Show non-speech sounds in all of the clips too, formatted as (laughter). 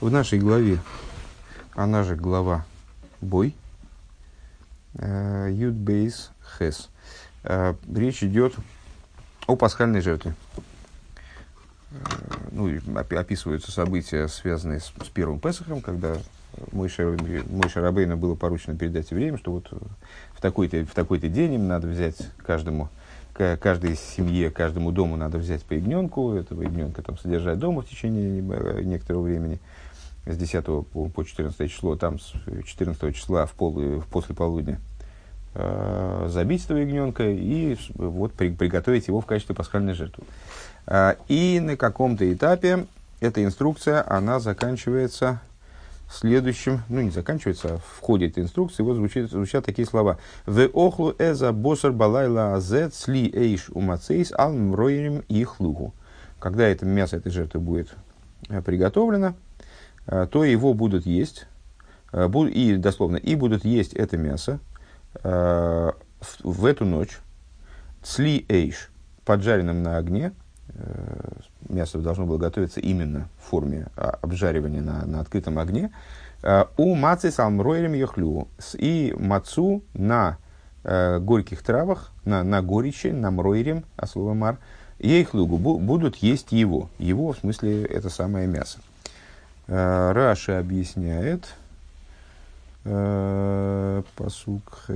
В нашей главе, она же глава Бой, Юдбейс Хес, речь идет о пасхальной жертве. Ну, описываются события, связанные с, с первым Песохом, когда мой Рабейна было поручено передать евреям, что вот в такой-то, в такой-то день им надо взять каждому, каждой семье, каждому дому надо взять по ягненку, этого ягненка там содержать дома в течение некоторого времени, с 10 по, по 14 число, там с 14 числа в, пол, в после полудня э, забить этого ягненка и вот при, приготовить его в качестве пасхальной жертвы. Э, и на каком-то этапе эта инструкция, она заканчивается следующим, ну не заканчивается, а в ходе инструкции вот звучит, звучат такие слова. «Ве охлу эза босар балайла азет сли эйш умацейс ал мроирим их лугу». Когда это мясо этой жертвы будет э, приготовлено, то его будут есть, э, и дословно, и будут есть это мясо в эту ночь, сли эйш, поджаренным на огне, мясо должно было готовиться именно в форме а, обжаривания на, на открытом огне. У мацы с алмройлем яхлю. И мацу на э, горьких травах, на, на горечи, на мройрем, а слово мар, ейхлугу, будут есть его. Его, в смысле, это самое мясо. Э, Раши объясняет, э, посук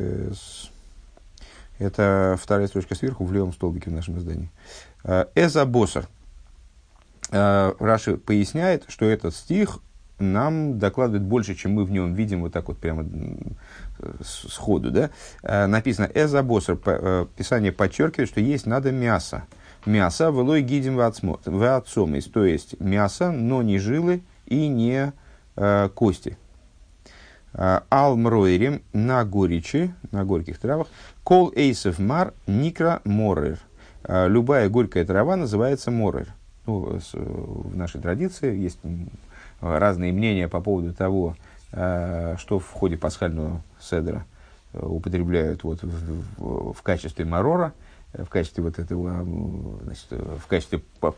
это вторая строчка сверху в левом столбике в нашем издании. Эза босар. Э, Раши поясняет, что этот стих нам докладывает больше, чем мы в нем видим, вот так вот прямо сходу. Да? Э, написано «Эза босар». Э, Писание подчеркивает, что есть надо мясо. Мясо «Велой гидим ваатсомис», то есть мясо, но не жилы и не э, кости. Алмройрим на горечи, на горьких травах. Кол эйсов мар никра морер. Любая горькая трава называется морер ну, с, в нашей традиции есть разные мнения по поводу того, э, что в ходе пасхального седра э, употребляют вот в, в, в качестве марора, в качестве вот этого, значит, в качестве э,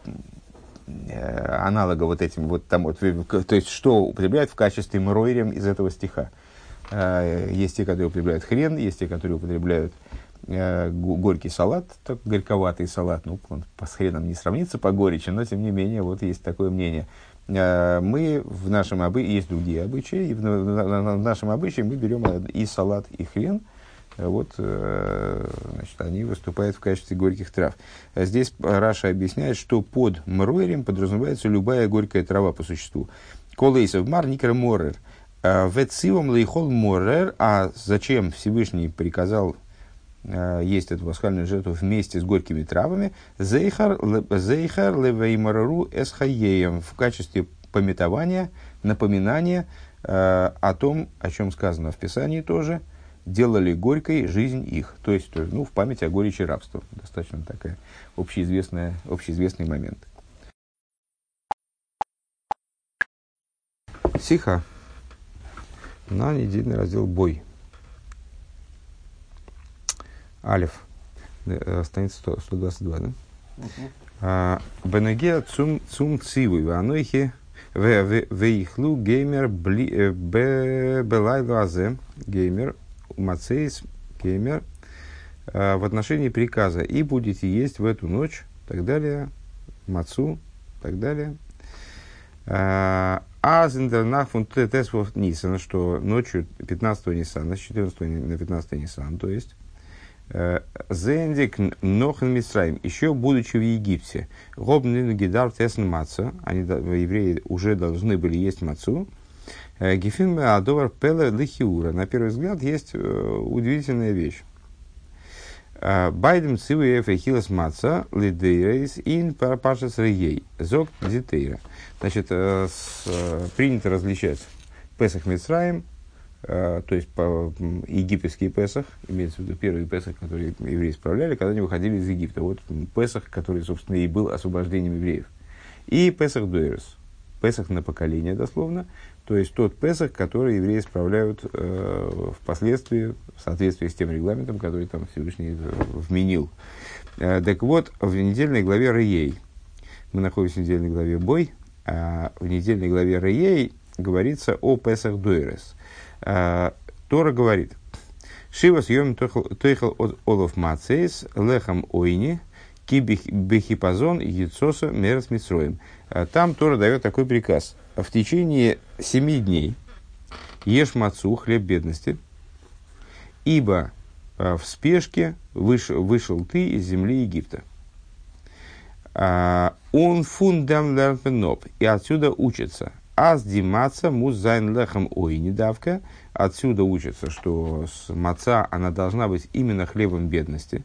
аналога вот этим вот тому, то есть что употребляют в качестве мроирем из этого стиха. Есть те, которые употребляют хрен, есть те, которые употребляют э, горький салат, так, горьковатый салат, ну, он по с хреном не сравнится по горечи, но тем не менее, вот есть такое мнение. Э, мы в нашем обычае, есть другие обычаи, и в нашем обычае мы берем и салат, и хрен, вот, э, значит, они выступают в качестве горьких трав. Здесь Раша объясняет, что под мройрем подразумевается любая горькая трава по существу. Колейсов мар никер морер. Э, Вецивом лейхол морер. А зачем Всевышний приказал Э, есть эту пасхальную жертву вместе с горькими травами, зейхар, зейхар левеймарару эсхаеем в качестве пометования, напоминания э, о том, о чем сказано в Писании тоже, делали горькой жизнь их. То есть, ну, в память о горечи рабства. Достаточно такая общеизвестная, общеизвестный момент. Сиха. На недельный раздел «Бой». Алиф, э, страница 122, да? А, Бенеге цум цум циву, анойхи вейхлу геймер э, белайлу азе, геймер, мацейс, геймер, а, в отношении приказа, и будете есть в эту ночь, так далее, мацу, так далее. Аз интернахфун тесвов Нисана, что ночью 15 Нисана, с 14 на 15 Нисана, то есть Зендик Нохен Мисраим, еще будучи в Египте, Гобнин Гидар Тесн Маца, они, евреи, уже должны были есть мацу, Гефин Адовар Пеле Лихиура. На первый взгляд есть удивительная вещь. Байдем Цивуев и Хилас Маца Лидейрейс Ин Пашас Рейей. Зок Дитейра. Значит, принято различать Песах Мисраим Э, то есть по, египетский Песах, имеется в виду первый Песах, который евреи справляли, когда они выходили из Египта. Вот Песах, который, собственно, и был освобождением евреев. И Песах Дуэрс, Песах на поколение, дословно, то есть тот Песах, который евреи справляют э, впоследствии в соответствии с тем регламентом, который там Всевышний вменил. Э, так вот, в недельной главе Рейей, мы находимся в недельной главе Бой, в недельной главе Реей говорится о Песах Дуэрес. Тора говорит, Шивас йом тойхал от олов мацейс лехам ойни ки бехипазон яйцоса мерс митсроем. Там Тора дает такой приказ. В течение семи дней ешь мацу, хлеб бедности, ибо в спешке вышел, вышел ты из земли Египта. Он фундам лерпеноп. И отсюда учится. Аз димаца музайн лехам ой недавка. Отсюда учится, что маца, она должна быть именно хлебом бедности.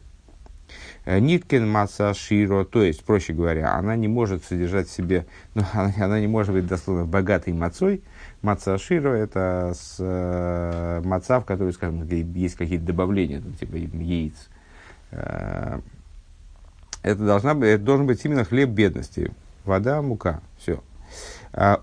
Ниткин маца широ, то есть, проще говоря, она не может содержать в себе, (laughs) ну, она, она не может быть дословно богатой мацой. Маца широ это с, э, маца, в которой, скажем, есть какие-то добавления, там, типа яиц. Э, это, должна это должен быть именно хлеб бедности. Вода, мука, все.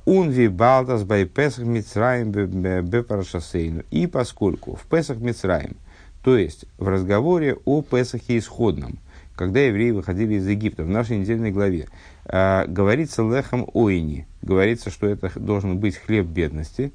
Унви балдас бай Песах Мицраим бепарашасейну. И поскольку в Песах Мицраим, то есть в разговоре о Песахе исходном, когда евреи выходили из Египта, в нашей недельной главе, э, говорится лехом ойни, говорится, что это должен быть хлеб бедности,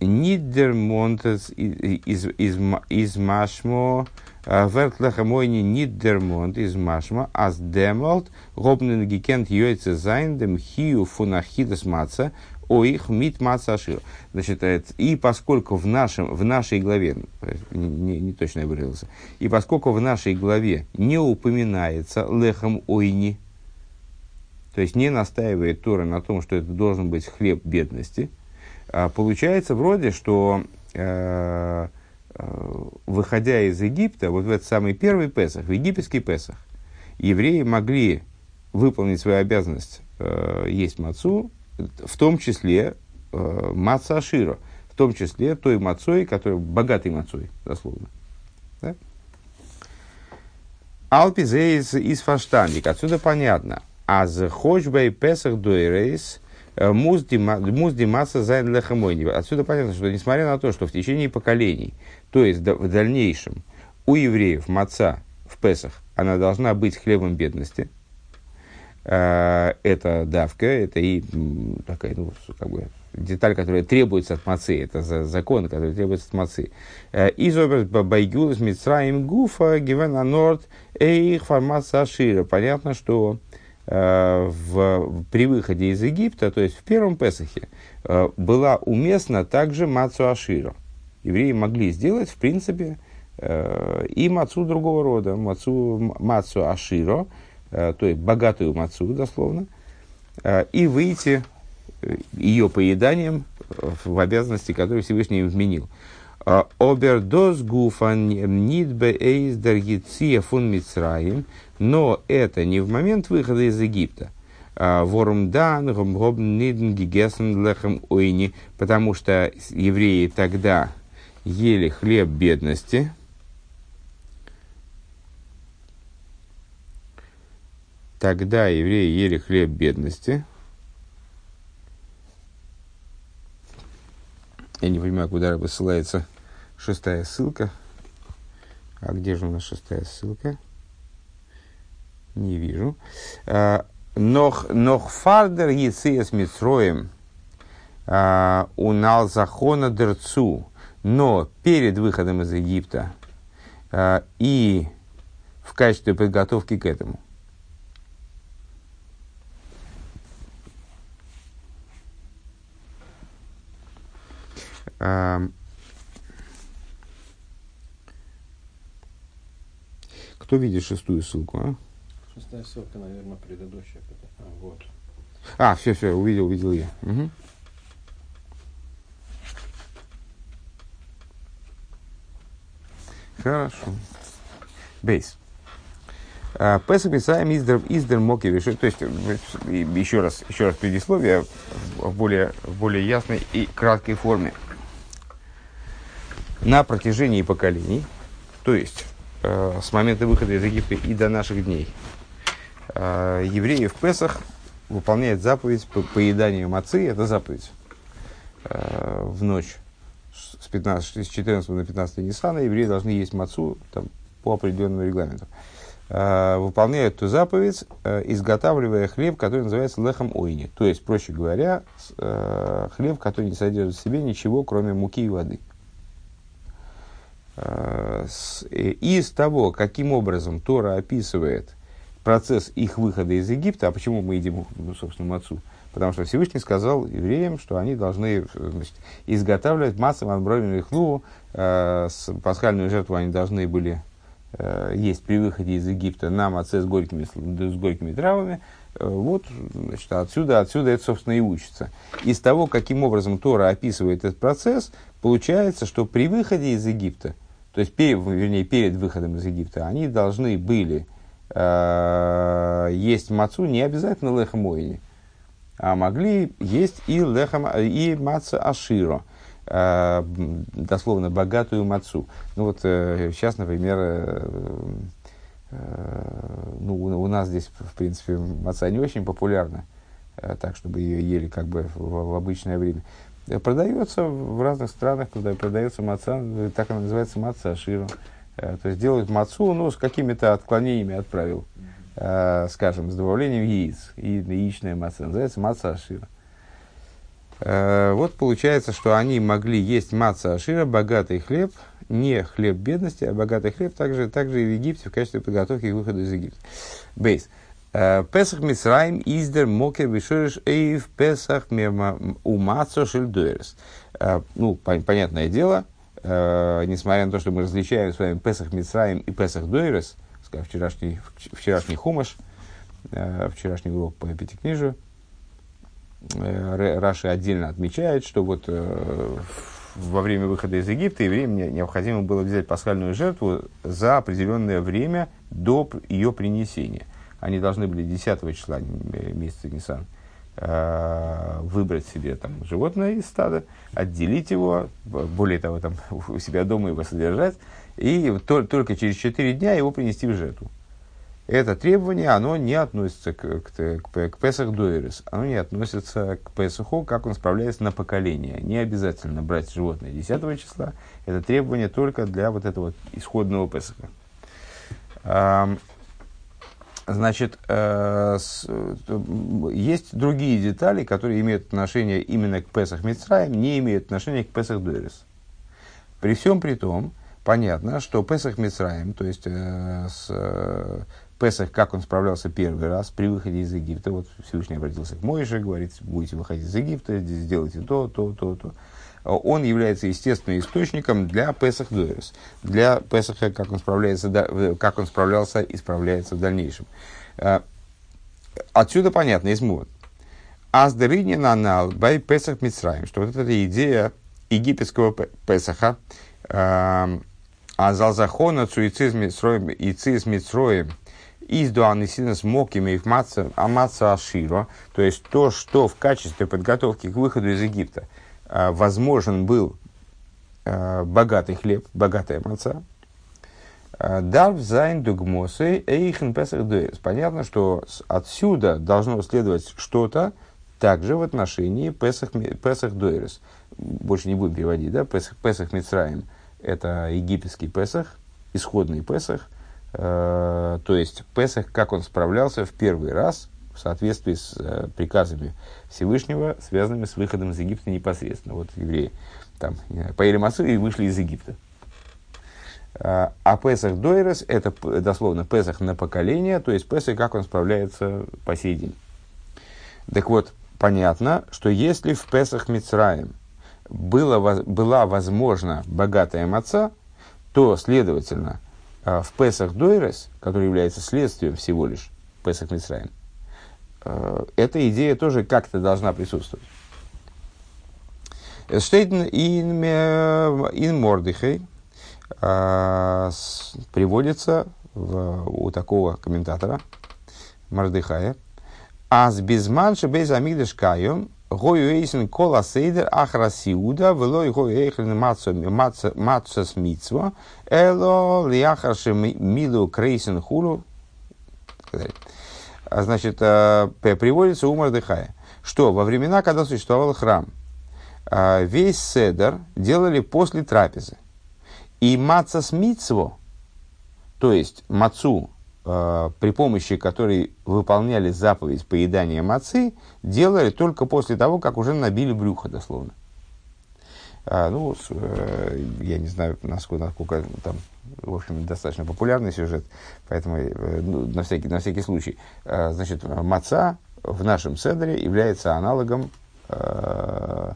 Нидермонтес из, из, из Машмо, Вертлеха мойни Нидермонт из Машма, аз демолт, гобнен гикент йойце зайндем хию фунахидас маца, о их мит маца ашир. Значит, и поскольку в, нашем, в нашей главе, не, не, не точно я выразился, и поскольку в нашей главе не упоминается лехом ойни, то есть не настаивает Тора на том, что это должен быть хлеб бедности, а получается вроде, что э, э, выходя из Египта, вот в этот самый первый Песах, в египетский Песах, евреи могли выполнить свою обязанность э, есть мацу, в том числе э, маца ашира, в том числе той мацой, которая богатой мацой, дословно. Да? Алпизе из, из фаштандик. Отсюда понятно. Аз хочбей песах дуэрейс – Э, муз димаса зайн лехамойни. Отсюда понятно, что несмотря на то, что в течение поколений, то есть в дальнейшем, у евреев маца в Песах, она должна быть хлебом бедности, это давка, это и такая, ну, как бы, деталь, которая требуется от мацы, это закон, который требуется от мацы. Э, Изобраз байгулас мицраим гуфа гивен анорд эйх формация ашира. Понятно, что Э, в, при выходе из Египта, то есть в первом Песахе, э, была уместна также мацу Ашира. Евреи могли сделать, в принципе, э, и мацу другого рода, мацу, мацу Аширо, то есть богатую мацу, дословно, и выйти ее поеданием в обязанности, которые Всевышний им вменил. Обердос гуфан нидбе эйс даргиция фун мицраим, но это не в момент выхода из Египта. Ворум дан, нидн гигесен лехем ойни, потому что евреи тогда ели хлеб бедности, тогда евреи ели хлеб бедности. Я не понимаю, куда высылается шестая ссылка. А где же у нас шестая ссылка? Не вижу. А, нох, нох фардер яциес митроем а, унал захона дерцу. Но перед выходом из Египта а, и в качестве подготовки к этому Кто видит шестую ссылку, а? Шестая ссылка, наверное, предыдущая. А, вот. А, все, все, увидел, увидел я. Угу. Хорошо. Бейс. А, Песах Мисаем издер, издер моки То есть, еще раз, еще раз предисловие в более, в более ясной и краткой форме. На протяжении поколений, то есть э, с момента выхода из Египта и до наших дней, э, евреи в Песах выполняют заповедь по поеданию мацы, это заповедь э, в ночь с, 15, с 14 на 15 Ниссана евреи должны есть мацу там, по определенному регламенту. выполняют эту заповедь, изготавливая хлеб, который называется лехом ойни. То есть, проще говоря, хлеб, который не содержит в себе ничего, кроме муки и воды. Из того, каким образом Тора описывает процесс их выхода из Египта, а почему мы едим, ну, собственно, мацу? Потому что Всевышний сказал евреям, что они должны э, значит, изготавливать массу анбровин ихну, э, с- пасхальную жертву они должны были э, есть при выходе из Египта на маце с горькими, с горькими травами. Э, вот, значит, отсюда, отсюда это, собственно, и учится. Из того, каким образом Тора описывает этот процесс, получается, что при выходе из Египта, то есть, перед, вернее, перед выходом из Египта, они должны были э, есть мацу не обязательно лехом ойни, а могли есть и лехом, и маца аширо, э, дословно богатую мацу. Ну вот э, сейчас, например, э, э, ну, у, нас здесь, в принципе, маца не очень популярна, э, так, чтобы ее ели как бы в, в обычное время. Продается в разных странах, куда продается маца, так она называется маца аширо. Э, То есть делают мацу, ну, с какими-то отклонениями от правил. Э, скажем, с добавлением яиц. И яичная маца называется маца ашира. Э, вот получается, что они могли есть маца ашира, богатый хлеб, не хлеб бедности, а богатый хлеб также, также и в Египте в качестве подготовки к выходу из Египта. Бейс. Э, Песах Мисраим издер мокер вишориш эйв Песах умацо шельдуэрс. Ну, пон- понятное дело, э, несмотря на то, что мы различаем с вами Песах Мисраим и Песах Дуэрес, вчерашний, вчерашний хумаш, э, вчерашний урок по пятикнижию, э, Раши отдельно отмечает, что вот э, во время выхода из Египта евреям не- необходимо было взять пасхальную жертву за определенное время до ее принесения. Они должны были 10 числа месяца Нисан э, выбрать себе там, животное из стада, отделить его, более того, там, (laughs) у себя дома его содержать, и то- только через 4 дня его принести в жертву. Это требование, оно не относится к, к, к, к Песах Дойрес, оно не относится к Песаху, как он справляется на поколение. Не обязательно брать животное 10 числа, это требование только для вот этого исходного Песаха. Значит, э, э, есть другие детали, которые имеют отношение именно к Песах Мицраем, не имеют отношения к Песах Дойрес. При всем при том, понятно, что Песах Мицраем, то есть э, с, Песах, как он справлялся первый раз при выходе из Египта, вот Всевышний обратился к Моише, говорит, будете выходить из Египта, сделайте то, то, то, то. Он является естественным источником для Песах Дойрес, для Песаха, как он, справляется, э, как он справлялся и справляется в дальнейшем. Э, Отсюда понятно, из мод. Аздеринин анал бай Песах Мицраем, что вот эта идея египетского Пе- Песаха, эм, а залзахона цуицизм Мицроем и циз Мицроем, из дуанисинес мокими их маца амаца аширо, то есть то, что в качестве подготовки к выходу из Египта возможен был э, богатый хлеб, богатая маца, דארף זיין דוגמתו אויך אין פסח דורות. Понятно, что отсюда должно следовать что-то также в отношении песах, פסח דורות. Больше не будем переводить, да? Песах, פסח מצרים – это египетский песах, исходный песах. То есть песах, как он справлялся в первый раз в соответствии с э, приказами Всевышнего, связанными с выходом из Египта непосредственно. Вот евреи там поели массу и вышли из Египта. А а Песах Дойрес – это п- дословно Песах на поколение, то есть Песах, как он справляется по сей день. Так вот, понятно, что если в Песах Мицраем было, была возможна богатая маца, то, следовательно, а, в Песах Дойрес, который является следствием всего лишь Песах Мицраем, э, эта идея тоже как-то должна присутствовать. Ин ме- ин Мордыхей с- приводится в- у такого комментатора Мордыхая. Аз безманши без амигдаш кайом гою эйсен кола сейдер ахра сиуда велой гою эйхлен мацас митсво эло лиахарши милу крейсен хулу. и Значит, а, приводится у Мордыхая, что во времена, когда существовал храм, а, весь седер делали после трапезы. И маца с мицво, то есть мацу при помощи которой выполняли заповедь поедания мацы, делали только после того, как уже набили брюхо, дословно. А, ну, э, я не знаю, насколько, насколько там, в общем, достаточно популярный сюжет, поэтому э, ну, на, всякий, на всякий случай. Э, значит, маца в нашем седере является аналогом э,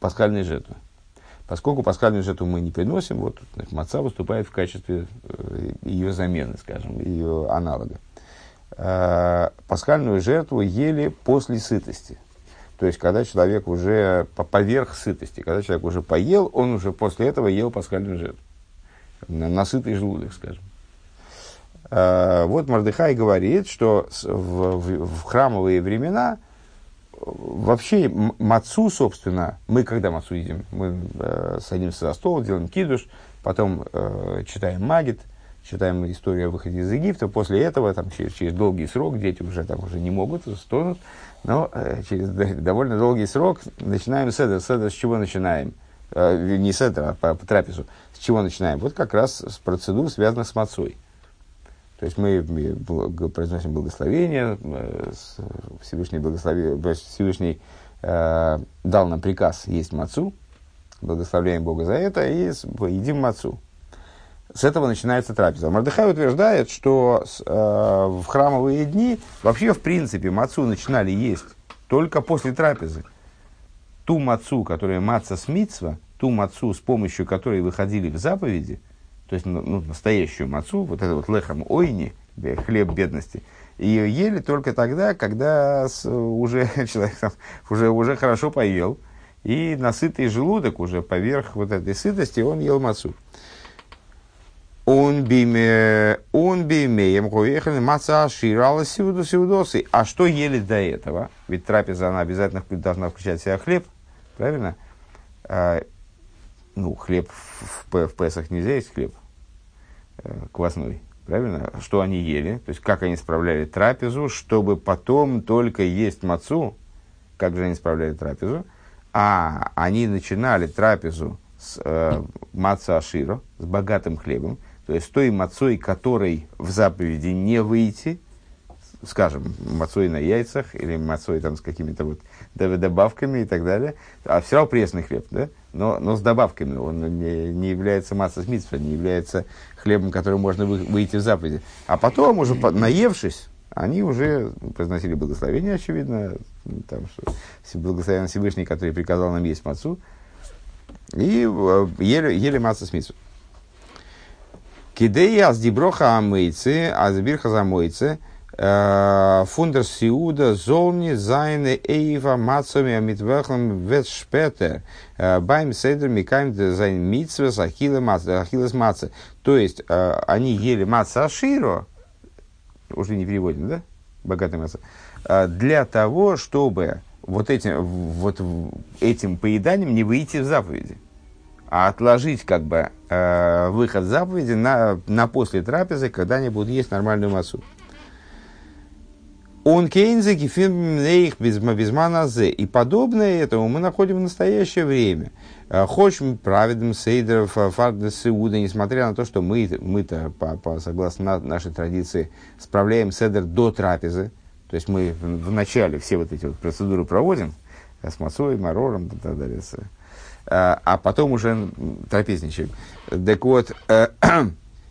пасхальной жертвы. Поскольку пасхальную жертву мы не приносим, вот значит, маца выступает в качестве э, ее замены, скажем, ее аналога. Э, пасхальную жертву ели после сытости – то есть, когда человек уже по поверх сытости, когда человек уже поел, он уже после этого ел пасхальную жертву. На, на сытый желудок, скажем. А, вот Мардыхай говорит, что в, в, в храмовые времена вообще мацу, собственно, мы когда мацу едим, мы э, садимся за стол, делаем кидуш, потом э, читаем магит, читаем историю о выходе из Египта, после этого, там, через, через долгий срок, дети уже там уже не могут, стонут, но э, через довольно долгий срок начинаем седр. Седр с чего начинаем? Э, не седр, а по, по трапезу. С чего начинаем? Вот как раз с процедур, связанных с мацой. То есть мы произносим благословение, э, Всевышний, благослови, Всевышний э, дал нам приказ есть мацу, благословляем Бога за это и едим мацу. С этого начинается трапеза. Мардыхай утверждает, что э, в храмовые дни вообще, в принципе, мацу начинали есть только после трапезы. Ту мацу, которая маца с митцва, ту мацу, с помощью которой выходили в заповеди, то есть ну, ну настоящую мацу, вот это вот лехам ойни, хлеб бедности, ее ели только тогда, когда с, уже (laughs) человек там, уже, уже хорошо поел, и насытый желудок уже поверх вот этой сытости он ел мацу. Он бимеем гоехали маца ширала сиуду сиудосы. А что ели до этого? Ведь трапеза, она обязательно должна включать в себя хлеб, правильно? Ну, хлеб в, в, в Песах нельзя есть хлеб э, квасной, правильно? Что они ели? То есть, как они справляли трапезу, чтобы потом только есть мацу, как же они справляли трапезу? А они начинали трапезу с э, маца аширо, с богатым хлебом, то есть той мацой, которой в заповеди не выйти, скажем, мацой на яйцах или мацой там с какими-то вот добавками и так далее, а все равно пресный хлеб, да? Но, но с добавками, он не, не является масса смитства, не является хлебом, которым можно вы, выйти в заповеди. А потом, уже наевшись, они уже произносили благословение, очевидно, там, что благословен Всевышний, который приказал нам есть мацу, и э, ели, ели масса смитства. Кидея с диброха амейцы, а сбирха замойцы, фундер сиуда золни зайне эйва мацами амитвехлам ветшпетер, э, байм седр микаем зайн митсвес ахиллес маца. То есть, э, они ели маца аширо, уже не переводим, да? Богатый маца. Для того, чтобы вот этим, вот этим поеданием не выйти в заповеди а отложить как бы э, выход заповеди на, на после трапезы, когда они будут есть нормальную массу. Он кейнзе их без безманазе. И подобное этому мы находим в настоящее время. Э, Хочем праведным сейдеров э, фарда сеуда, несмотря на то, что мы, мы-то, по, по, согласно нашей традиции, справляем седер до трапезы. То есть мы в, начале все вот эти вот процедуры проводим с мацой, марором и так далее, а, а потом уже трапезничаем. Так вот, э, (clears throat)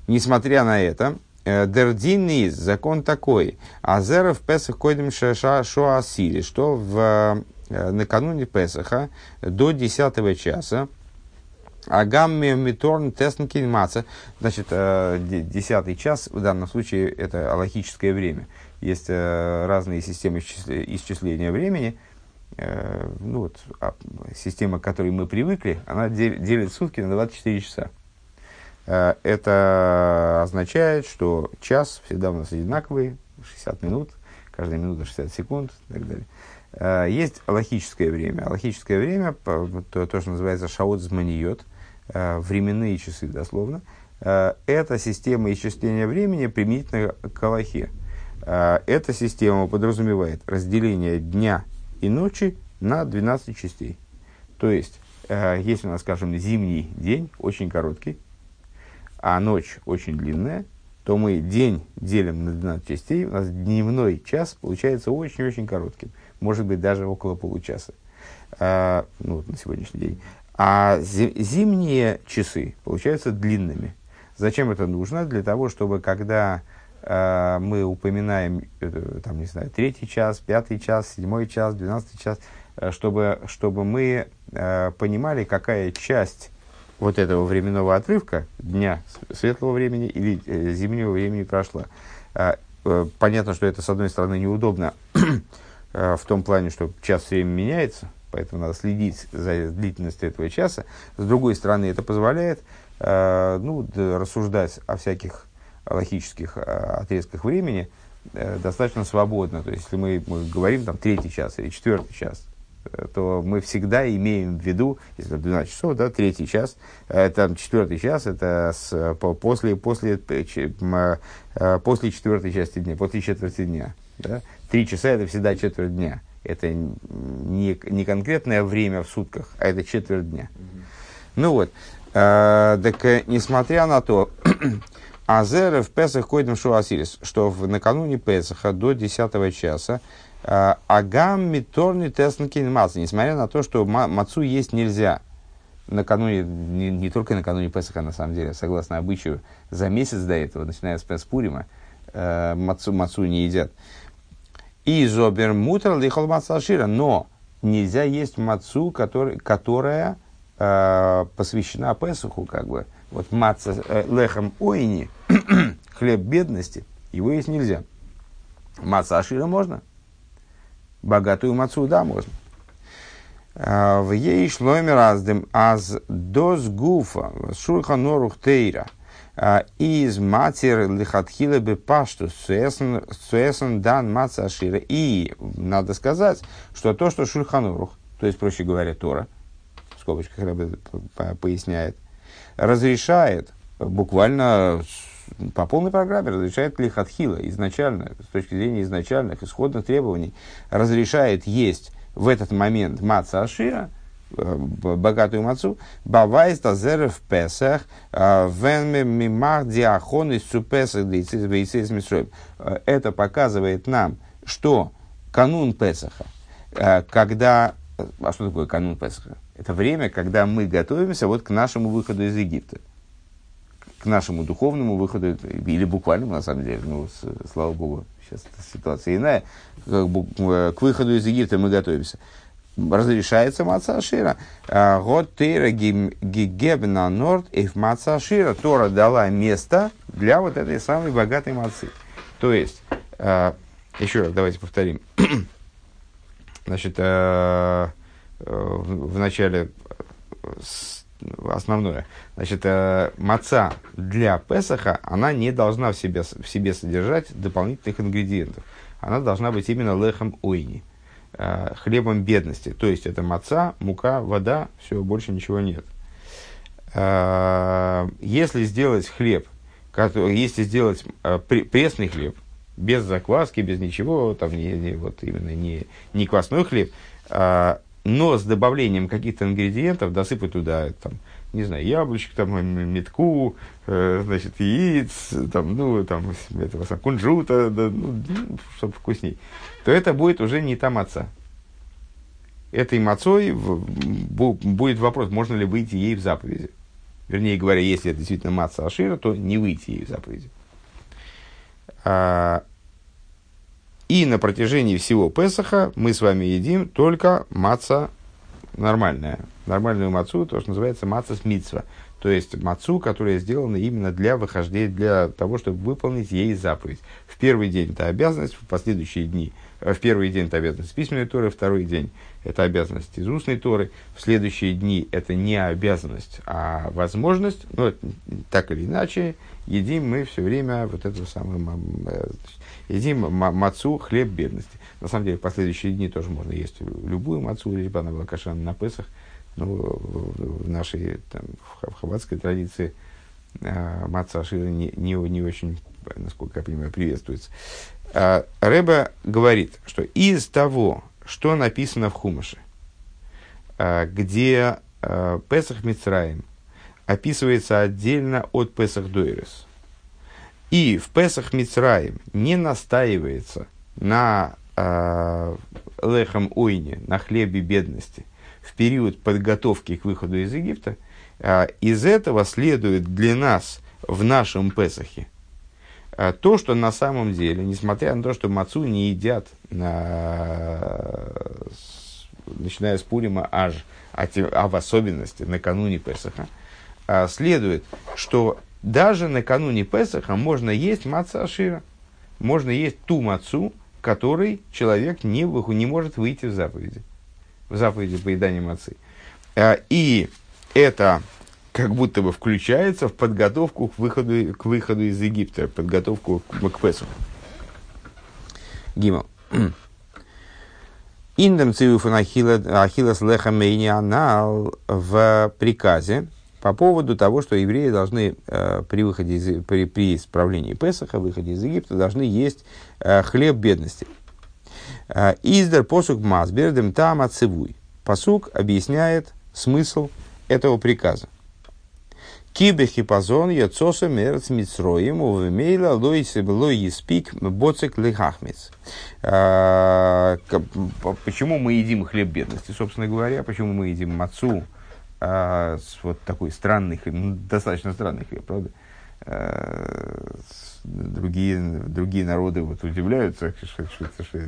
несмотря на это, э, Дердинный закон такой. Азеров Песах койдем шаша шоасили, что в, э, накануне Песаха до 10 часа Агамми Миторн Теснкин Маца. Значит, десятый час, в данном случае, это аллахическое время. Есть разные системы исчисления времени. Э, ну вот, а, система, к которой мы привыкли, она делит сутки на 24 часа. Э, это означает, что час всегда у нас одинаковый, 60 минут, каждая минута 60 секунд и так далее. Э, есть логическое время. Логическое время, то, то что называется шаот зманиот, временные часы дословно, это система исчисления времени применительно к Аллахе. Эта система подразумевает разделение дня и ночи на 12 частей. То есть, э, если у нас, скажем, зимний день очень короткий, а ночь очень длинная, то мы день делим на 12 частей, у нас дневной час получается очень-очень коротким, может быть, даже около получаса, а, ну, на сегодняшний день. А зимние часы получаются длинными. Зачем это нужно? Для того, чтобы когда э, мы упоминаем, э, там, не знаю, третий час, пятый час, седьмой час, двенадцатый час, э, чтобы, чтобы мы э, понимали, какая часть вот этого временного отрывка, дня светлого времени или э, зимнего времени прошла. Э, э, понятно, что это, с одной стороны, неудобно э, (clears throat) в том плане, что час время меняется, поэтому надо следить за длительностью этого часа. С другой стороны, это позволяет э, ну, рассуждать о всяких логических отрезках времени э, достаточно свободно. То есть, если мы, мы говорим там третий час или четвертый час, то мы всегда имеем в виду, если это 12 часов, да, третий час, э, там четвертый час, это с, по, после, после, э, после четвертой части дня, после четверти дня. Да? Три часа это всегда четверть дня. Это не, не конкретное время в сутках, а это четверть дня. Mm-hmm. Ну вот. Э, так, э, несмотря на то, (clears throat) Азер в Песах койдем шуасилис, что в, накануне Песаха до 10 часа Агам миторни теснкин маца, несмотря на то, что мацу есть нельзя, накануне, не, не только накануне Песаха, на самом деле, согласно обычаю, за месяц до этого, начиная с Песпурима, э, мацу, мацу не едят. И зобер мутер лихал мацашира, но нельзя есть мацу, который, которая э, посвящена Песуху, как бы, вот маца э, лехом ойни, (clears throat) хлеб бедности, его есть нельзя. Маца ашира можно, богатую мацу, да, можно. Э, в ей шломе раздем аз доз гуфа шурха норух тейра э, из матер лихатхила бы пашту суэсен дан маца ашира. И надо сказать, что то, что шурханорух, то есть, проще говоря, Тора, в скобочках поясняет, разрешает буквально по полной программе разрешает лихатхила изначально, с точки зрения изначальных исходных требований, разрешает есть в этот момент маца ашира, э, богатую мацу, бавайс тазер в песах, э, венме мимах диахон из супесах э, Это показывает нам, что канун Песаха, когда... А что такое канун Песаха? Это время, когда мы готовимся вот к нашему выходу из Египта. К нашему духовному выходу, или буквальному, на самом деле, ну, с, слава богу, сейчас ситуация иная, как бы, к выходу из Египта мы готовимся. Разрешается маца ашира. А, год тейра гигебна норд эф маца ашира. Тора дала место для вот этой самой богатой мацы. То есть, а, еще раз давайте повторим. (clears throat) Значит, а, Э, в начале э, основное. Значит, э, маца для Песаха, она не должна в себе, в себе содержать дополнительных ингредиентов. Она должна быть именно лехом ойни, э, хлебом бедности. То есть, это маца, мука, вода, все, больше ничего нет. Э, если сделать хлеб, который, если сделать э, пресный хлеб, без закваски, без ничего, там не, не, вот именно не, не квасной хлеб, э, но с добавлением каких-то ингредиентов досыпать туда, там, не знаю, яблочек, там, метку, э, значит, яиц, там, ну, там, этого, кунжута, да, ну, чтобы вкусней, то это будет уже не та маца. Этой мацой будет вопрос, можно ли выйти ей в заповеди. Вернее говоря, если это действительно маца Ашира, то не выйти ей в заповеди. И на протяжении всего Песаха мы с вами едим только маца нормальная. Нормальную мацу, то, что называется маца с митцва. То есть мацу, которая сделана именно для выхождения, для того, чтобы выполнить ей заповедь. В первый день это обязанность, в последующие дни, э, в первый день это обязанность письменной Торы, второй день это обязанность из устной Торы, в следующие дни это не обязанность, а возможность, но так или иначе, едим мы все время вот эту самую э, едим мацу, хлеб бедности. На самом деле, в последующие дни тоже можно есть любую мацу, либо она была кашана на Песах. Но в нашей, там, в хаббатской традиции э, маца шира не, не, не очень, насколько я понимаю, приветствуется. Э, Рэба говорит, что из того, что написано в Хумаше, э, где э, Песах Мицраим описывается отдельно от Песах Дойрес – И в Песах Мицраим не настаивается на э, лехам ойне, на хлебе бедности в период подготовки к выходу из Египта, э, из этого следует для нас в нашем Песахе э, то, что на самом деле, несмотря на то, что мацу не едят, на, начиная с Пурима аж, а, а в особенности накануне Песаха, э, следует, что даже накануне Песаха можно есть маца ашира. Можно есть ту мацу, которой человек не, не может выйти в заповеди. В заповеди поедания мацы. А, и это как будто бы включается в подготовку к выходу, к выходу из Египта, подготовку к, к Песу. Гимал. Индем цивуфан ахилас леха анал в приказе по поводу того, что евреи должны э, при выходе из, при, при исправлении Песаха, выходе из Египта, должны есть э, хлеб бедности. Э, Издер посук масбердем там отцевуй. Посук объясняет смысл этого приказа. Кибе хипазон яцоса мерц мицроим увемейла еспик боцек лихахмец. Э, почему мы едим хлеб бедности, собственно говоря? Почему мы едим мацу? А, с вот такой странный хлеб, ну, достаточно странный хлеб, правда? А, другие, другие народы вот удивляются, что, что, что,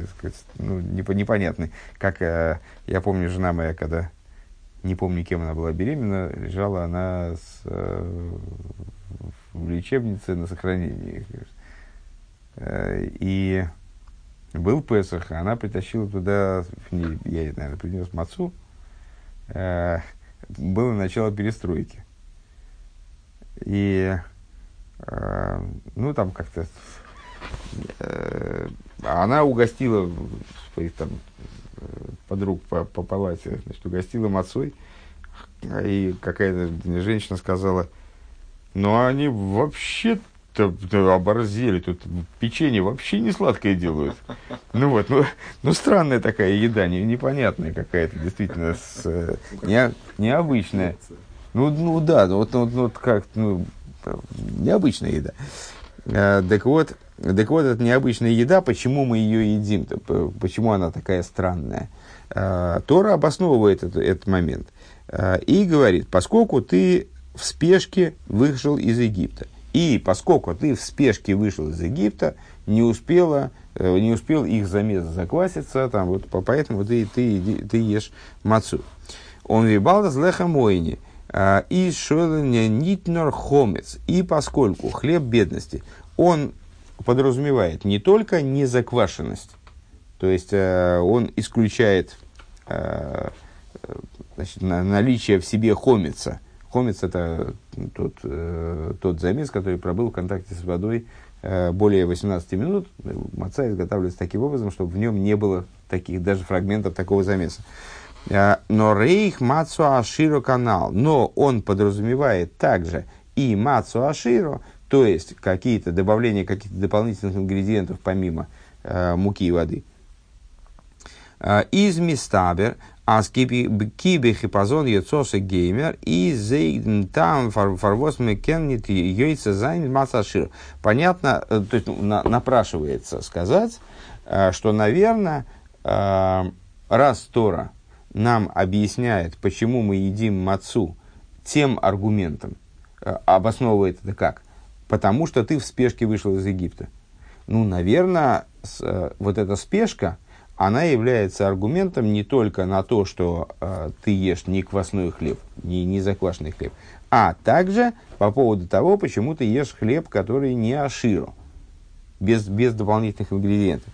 ну, непонятно. Как а, я помню, жена моя, когда не помню, кем она была беременна, лежала она с, а, в лечебнице на сохранении. А, и был Песах, она притащила туда, я, наверное, принес мацу, было начало перестройки. И, э, ну, там как-то э, она угостила своих там подруг по, по палате, значит, угостила мацой, и какая-то женщина сказала, ну, они вообще оборзели, тут печенье вообще не сладкое делают. Ну вот, ну, ну странная такая еда, не, непонятная какая-то, действительно, с, не, необычная. Ну, ну да, вот, вот, вот как, ну, необычная еда. А, так вот, так вот, это необычная еда, почему мы ее едим, почему она такая странная. А, Тора обосновывает этот, этот момент а, и говорит, поскольку ты в спешке вышел из Египта – и поскольку ты в спешке вышел из Египта, не, успела, э, не успел их замес закваситься, там, вот, поэтому ты, ты, ты ешь мацу. Он вибалда с лехамойни. А, и шоленя нитнор хомец. И поскольку хлеб бедности, он подразумевает не только незаквашенность, то есть э, он исключает э, значит, наличие в себе хомица – Хомец – это тот, э, тот замес, который пробыл в контакте с водой э, более 18 минут. Маца изготавливается таким образом, чтобы в нем не было таких даже фрагментов такого замеса. Э, נאר אויך מצה עשירה כנ"ל, но он подразумевает также и мацу עשירה, то есть какие-то добавления каких-то дополнительных ингредиентов помимо э, муки и воды. Э, איז מסתבר אז כי בחפזון יצאת גו' איז דער טעם פארוואס מ'קען ניט יוצא זיין מצה עשירה. Понятно, э, то есть ну, на, напрашивается сказать, э, что, наверное, э, раз Тора нам объясняет, почему мы едим мацу тем аргументом, обосновывает это как? Потому что ты в спешке вышел из Египта. Ну, наверное, вот эта спешка – она является аргументом не только на то, что э, ты ешь не квасной хлеб, не, не заквашенный хлеб, а также по поводу того, почему ты ешь хлеб, который не аширо, без, без дополнительных ингредиентов.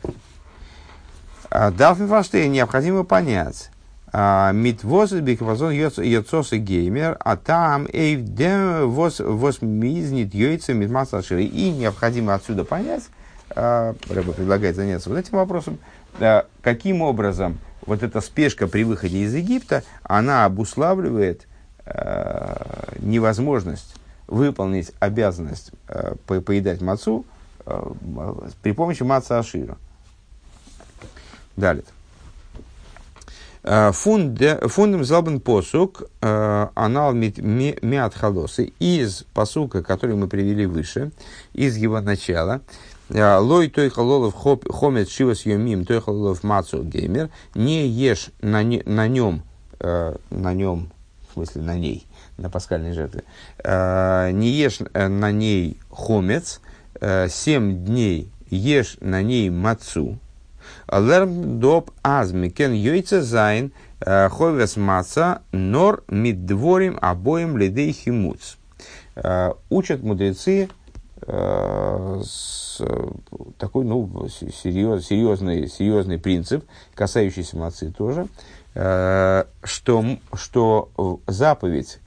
А, Далфинфаштейн необходимо понять, а, Митвозит биквазон йоцос и геймер, а там эйвдем воз мизнит йойца митмас И необходимо отсюда понять, Рэба предлагает заняться вот этим вопросом, каким образом вот эта спешка при выходе из Египта, она обуславливает э, невозможность выполнить обязанность э, по поедать мацу э, при помощи маца Ашира. Далее. Фундам залбен посук анал мят халосы из посука, который мы привели выше, из его начала. Э, Лой той халолов хомет шивас йомим той халолов мацу геймер. Не ешь на, не, на нем, на нем, в смысле на ней, на пасхальной жертве, не ешь на ней хомец, семь дней ешь на ней мацу, לערנט מען אפ אז מ'קען יוצא זיין э, חובת מצה נאר מיט דברים הבאים לידי חימוץ. Э, учат мудрецы э, с такой, ну, серьез, серьезный, серьезный принцип, касающийся мацы тоже, что, что заповедь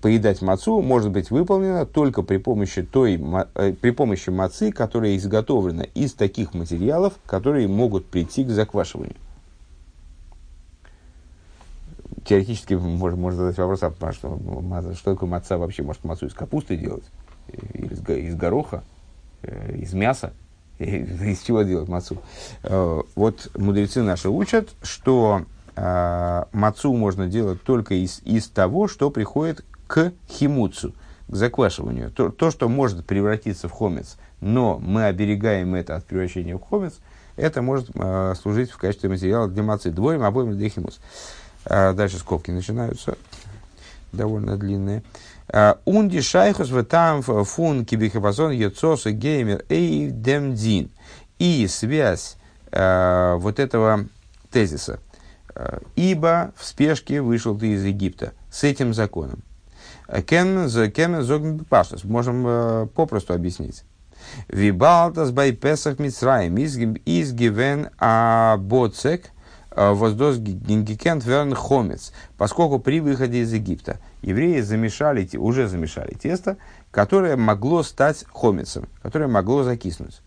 поедать мацу может быть выполнена только при помощи, той, э, при помощи мацы, которая изготовлена из таких материалов, которые могут прийти к заквашиванию. Теоретически можно, можно задать вопрос, а что, что такое маца вообще? Может мацу из капусты делать? Или из, из гороха? Э, из мяса? (laughs) Из чего делать мацу? Э, вот мудрецы наши учат, что мацу можно делать только из, из того, что приходит к химуцу, к заквашиванию. То, то, что может превратиться в хомец, но мы оберегаем это от превращения в хомец, это может э, служить в качестве материала для мацы. Дворим обоим для химус. Э, дальше скобки начинаются, довольно длинные. Унди шайхус в там фун кибихапазон йоцоса геймер эй демдин. И связь э, вот этого тезиса – ибо в спешке вышел ты из Египта с этим законом. Кен зогн. Можем э, попросту объяснить. Вибалтас бай песах мицраем изгивен а боцек воздос гингикент верн хомец. Поскольку при выходе из Египта евреи замешали, уже замешали тесто, которое могло стать хомецем, которое могло закиснуть.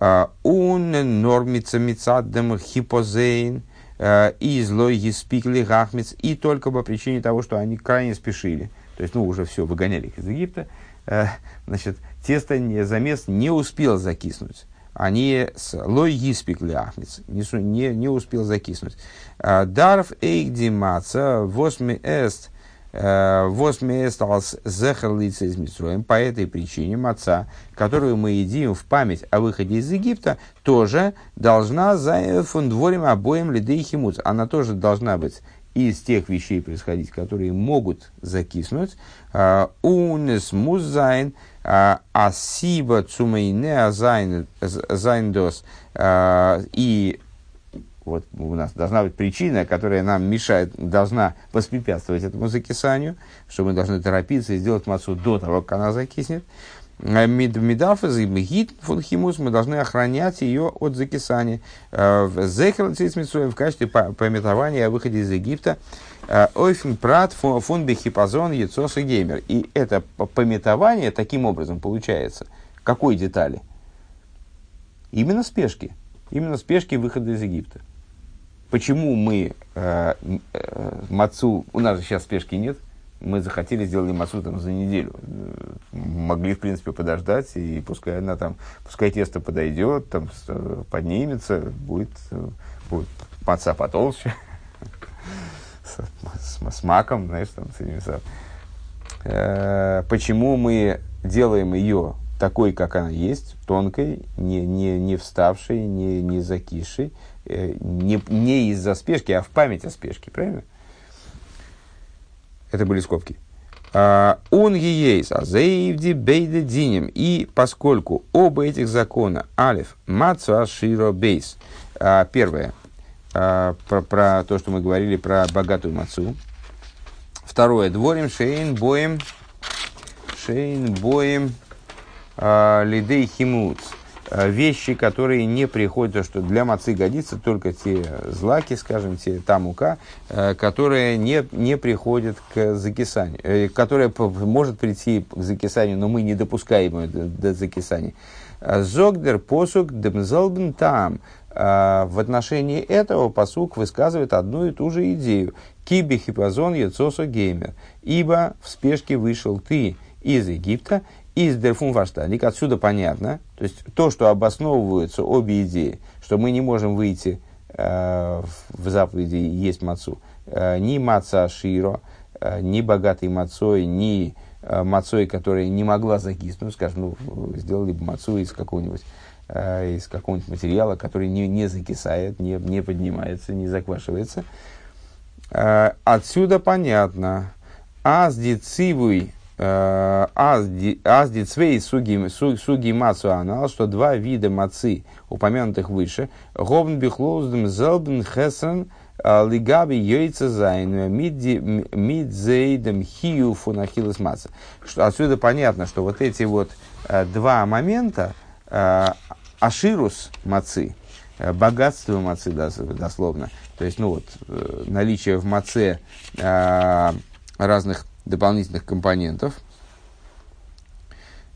Он нормица мицаддем хипозейн – Э, и злой еспикли гахмец, и только по причине того, что они крайне спешили. То есть, ну, уже все, выгоняли их из Египта. Э, значит, тесто, не, замес не успел закиснуть. Они с лой еспикли ахмец, не, не, не успел закиснуть. Э, Дарф эйгдимаца восьми эст Восмеесталс зехарлица из Митроем. По этой причине маца, которую мы едим в память о выходе из Египта, тоже должна за фундворим обоим лидей химуц. Она тоже должна быть из тех вещей происходить, которые могут закиснуть. А, Унес музайн а, асиба цумейне азайндос. А, и вот у нас должна быть причина, которая нам мешает, должна воспрепятствовать этому закисанию, что мы должны торопиться и сделать массу до того, как она закиснет. А Медафаз и Мегит фунхимус мы должны охранять ее от закисания. В качестве пометования о выходе из Египта. Э, Ойфен прат фун бехипазон яцос и геймер. И это пометование таким образом получается. Какой детали? Именно спешки. Именно спешки выхода из Египта почему мы э, э, мацу, у нас же сейчас спешки нет, мы захотели, сделали мацу там за неделю. Могли, в принципе, подождать, и пускай она там, пускай тесто подойдет, там, поднимется, будет, будет маца потолще, с, с, с маком, знаешь, там, с этими, э, Почему мы делаем ее такой, как она есть, тонкой, не, не, не вставшей, не, не закисшей, Э, не, не из-за спешки, а в память о спешке, правильно? Это были скобки. А, он ейс, а заивди бейде динем. И поскольку оба этих закона, алиф, мацу широ бейс, а, первое, а, про, про то, что мы говорили про богатую мацу. Второе, дворим шейн боем, шейн боем лидей химуц. Э, вещи, которые не приходят, что для мацы годится только те злаки, скажем, те, та мука, э, которая не, не приходит к закисанию, э, которая может прийти к закисанию, но мы не допускаем ее до, до закисания. Зогдер посук демзалбен там. В отношении этого посук высказывает одну и ту же идею. Киби хипазон яцосо геймер. Ибо в спешке вышел ты из Египта из Дерфун Отсюда понятно, то есть то, что обосновываются обе идеи, что мы не можем выйти э, в заповеди есть мацу, э, ни маца широ, э, ни богатый мацой, ни мацой, которая не могла закиснуть, скажем, ну, сделали бы мацу из какого-нибудь э, из какого-нибудь материала, который не, не закисает, не, не поднимается, не заквашивается. Э, отсюда понятно. Азди цивуй, э, азди цвей суги, суги мацу анал, что два вида мацы, упомянутых выше, говн бихлоздем зелбен хесен, э, лигаби йойца зайн, мидзейдем хию фунахилас маца. Отсюда понятно, что вот эти вот два момента, аширус мацы, богатство мацы дословно, то есть, ну вот, э, наличие в маце э, разных дополнительных компонентов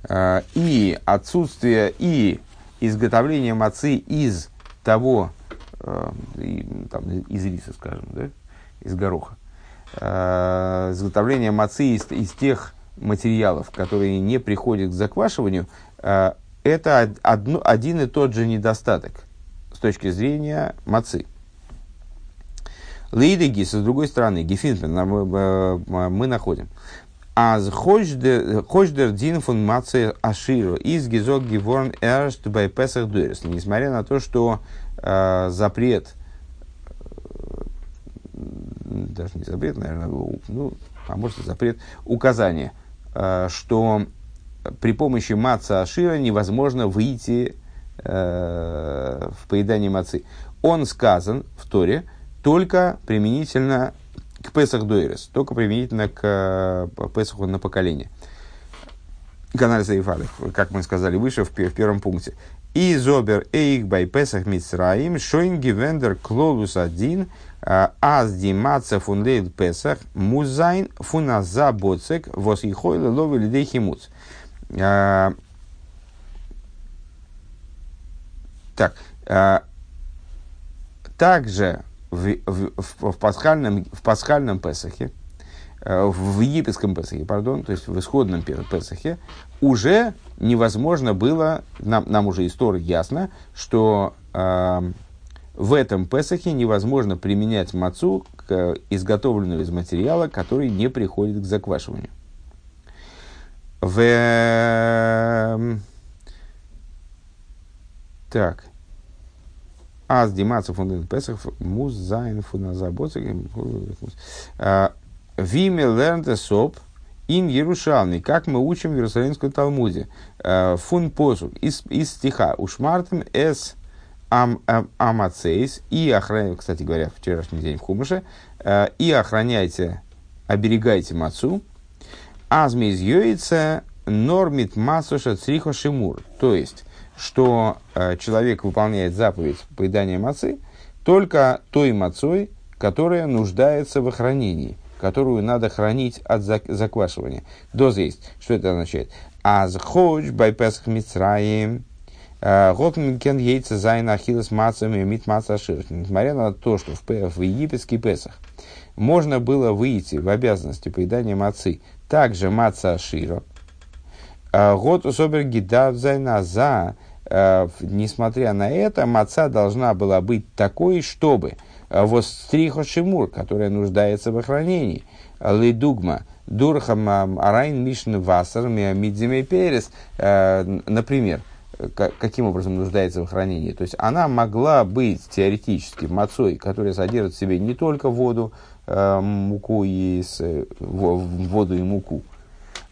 э, и отсутствие и изготовление мацы из того, э, и, там, из риса, скажем, да, из гороха, э, изготовление мацы из, из тех материалов, которые не приходят к заквашиванию, э, это одно, один и тот же недостаток с точки зрения мацы. Лейдегис, с другой стороны, Гефинтмен, мы находим. Аз хождер дин фун маце аширу из гизок геворн эршт бай песах дуэрс. Несмотря на то, что э, запрет, даже не запрет, наверное, ну, а может запрет, указание, э, что при помощи маца ашира невозможно выйти э, в поедание мацы. Он сказан в Торе, только применительно к Песах Дуэрес, только применительно к э, Песаху на поколение. Канал Сейфалев, как мы сказали выше в, в первом пункте. И зобер эйх бай Песах Мицраим, шойн гивендер клолус один, э, аз димаца фун лейл Песах, музайн фуназа боцек, вос и хойле лови лидей химуц. Э, так, также в, в, в, пасхальном, в пасхальном Песахе, э, в египетском Песахе, пардон, то есть в исходном Песахе, уже невозможно было, нам, нам уже история ясно, что э, в этом Песахе невозможно применять мацу, к, изготовленную из материала, который не приходит к заквашиванию. В... Эм, так. Аз димаца фундамент Песах мус зайн фуназабота а, Виме лернте соп ин Ярушалми, как мы учим в Иерусалимском Талмуде. А, фун посук из, из стиха Ушмартем эс ам, ам, амацейс и охраняйте, кстати говоря, вчерашний день в Хумыше, а, и охраняйте, оберегайте мацу, азми из нормит масуша црихо шимур. То есть, что э, человек выполняет заповедь поедания мацы только той мацой, которая нуждается в хранении, которую надо хранить от заквашивания. Доза есть. Что это означает? Аз ходж бай песах мицраим, э, Готминкен яйца зайна ахиллес мацами мит маца Несмотря на то, что в, в египетский Песах можно было выйти в обязанности поедания мацы, также маца широ. Э, Год особер гидав зайна за Э, несмотря на это, маца должна была быть такой, чтобы э, вот стриха шимур, которая нуждается в охранении, лидугма, дурхам арайн мишн вассер мидзимей перес, э, например, каким образом нуждается в хранении. То есть она могла быть теоретически мацой, которая содержит в себе не только воду, муку и воду и муку,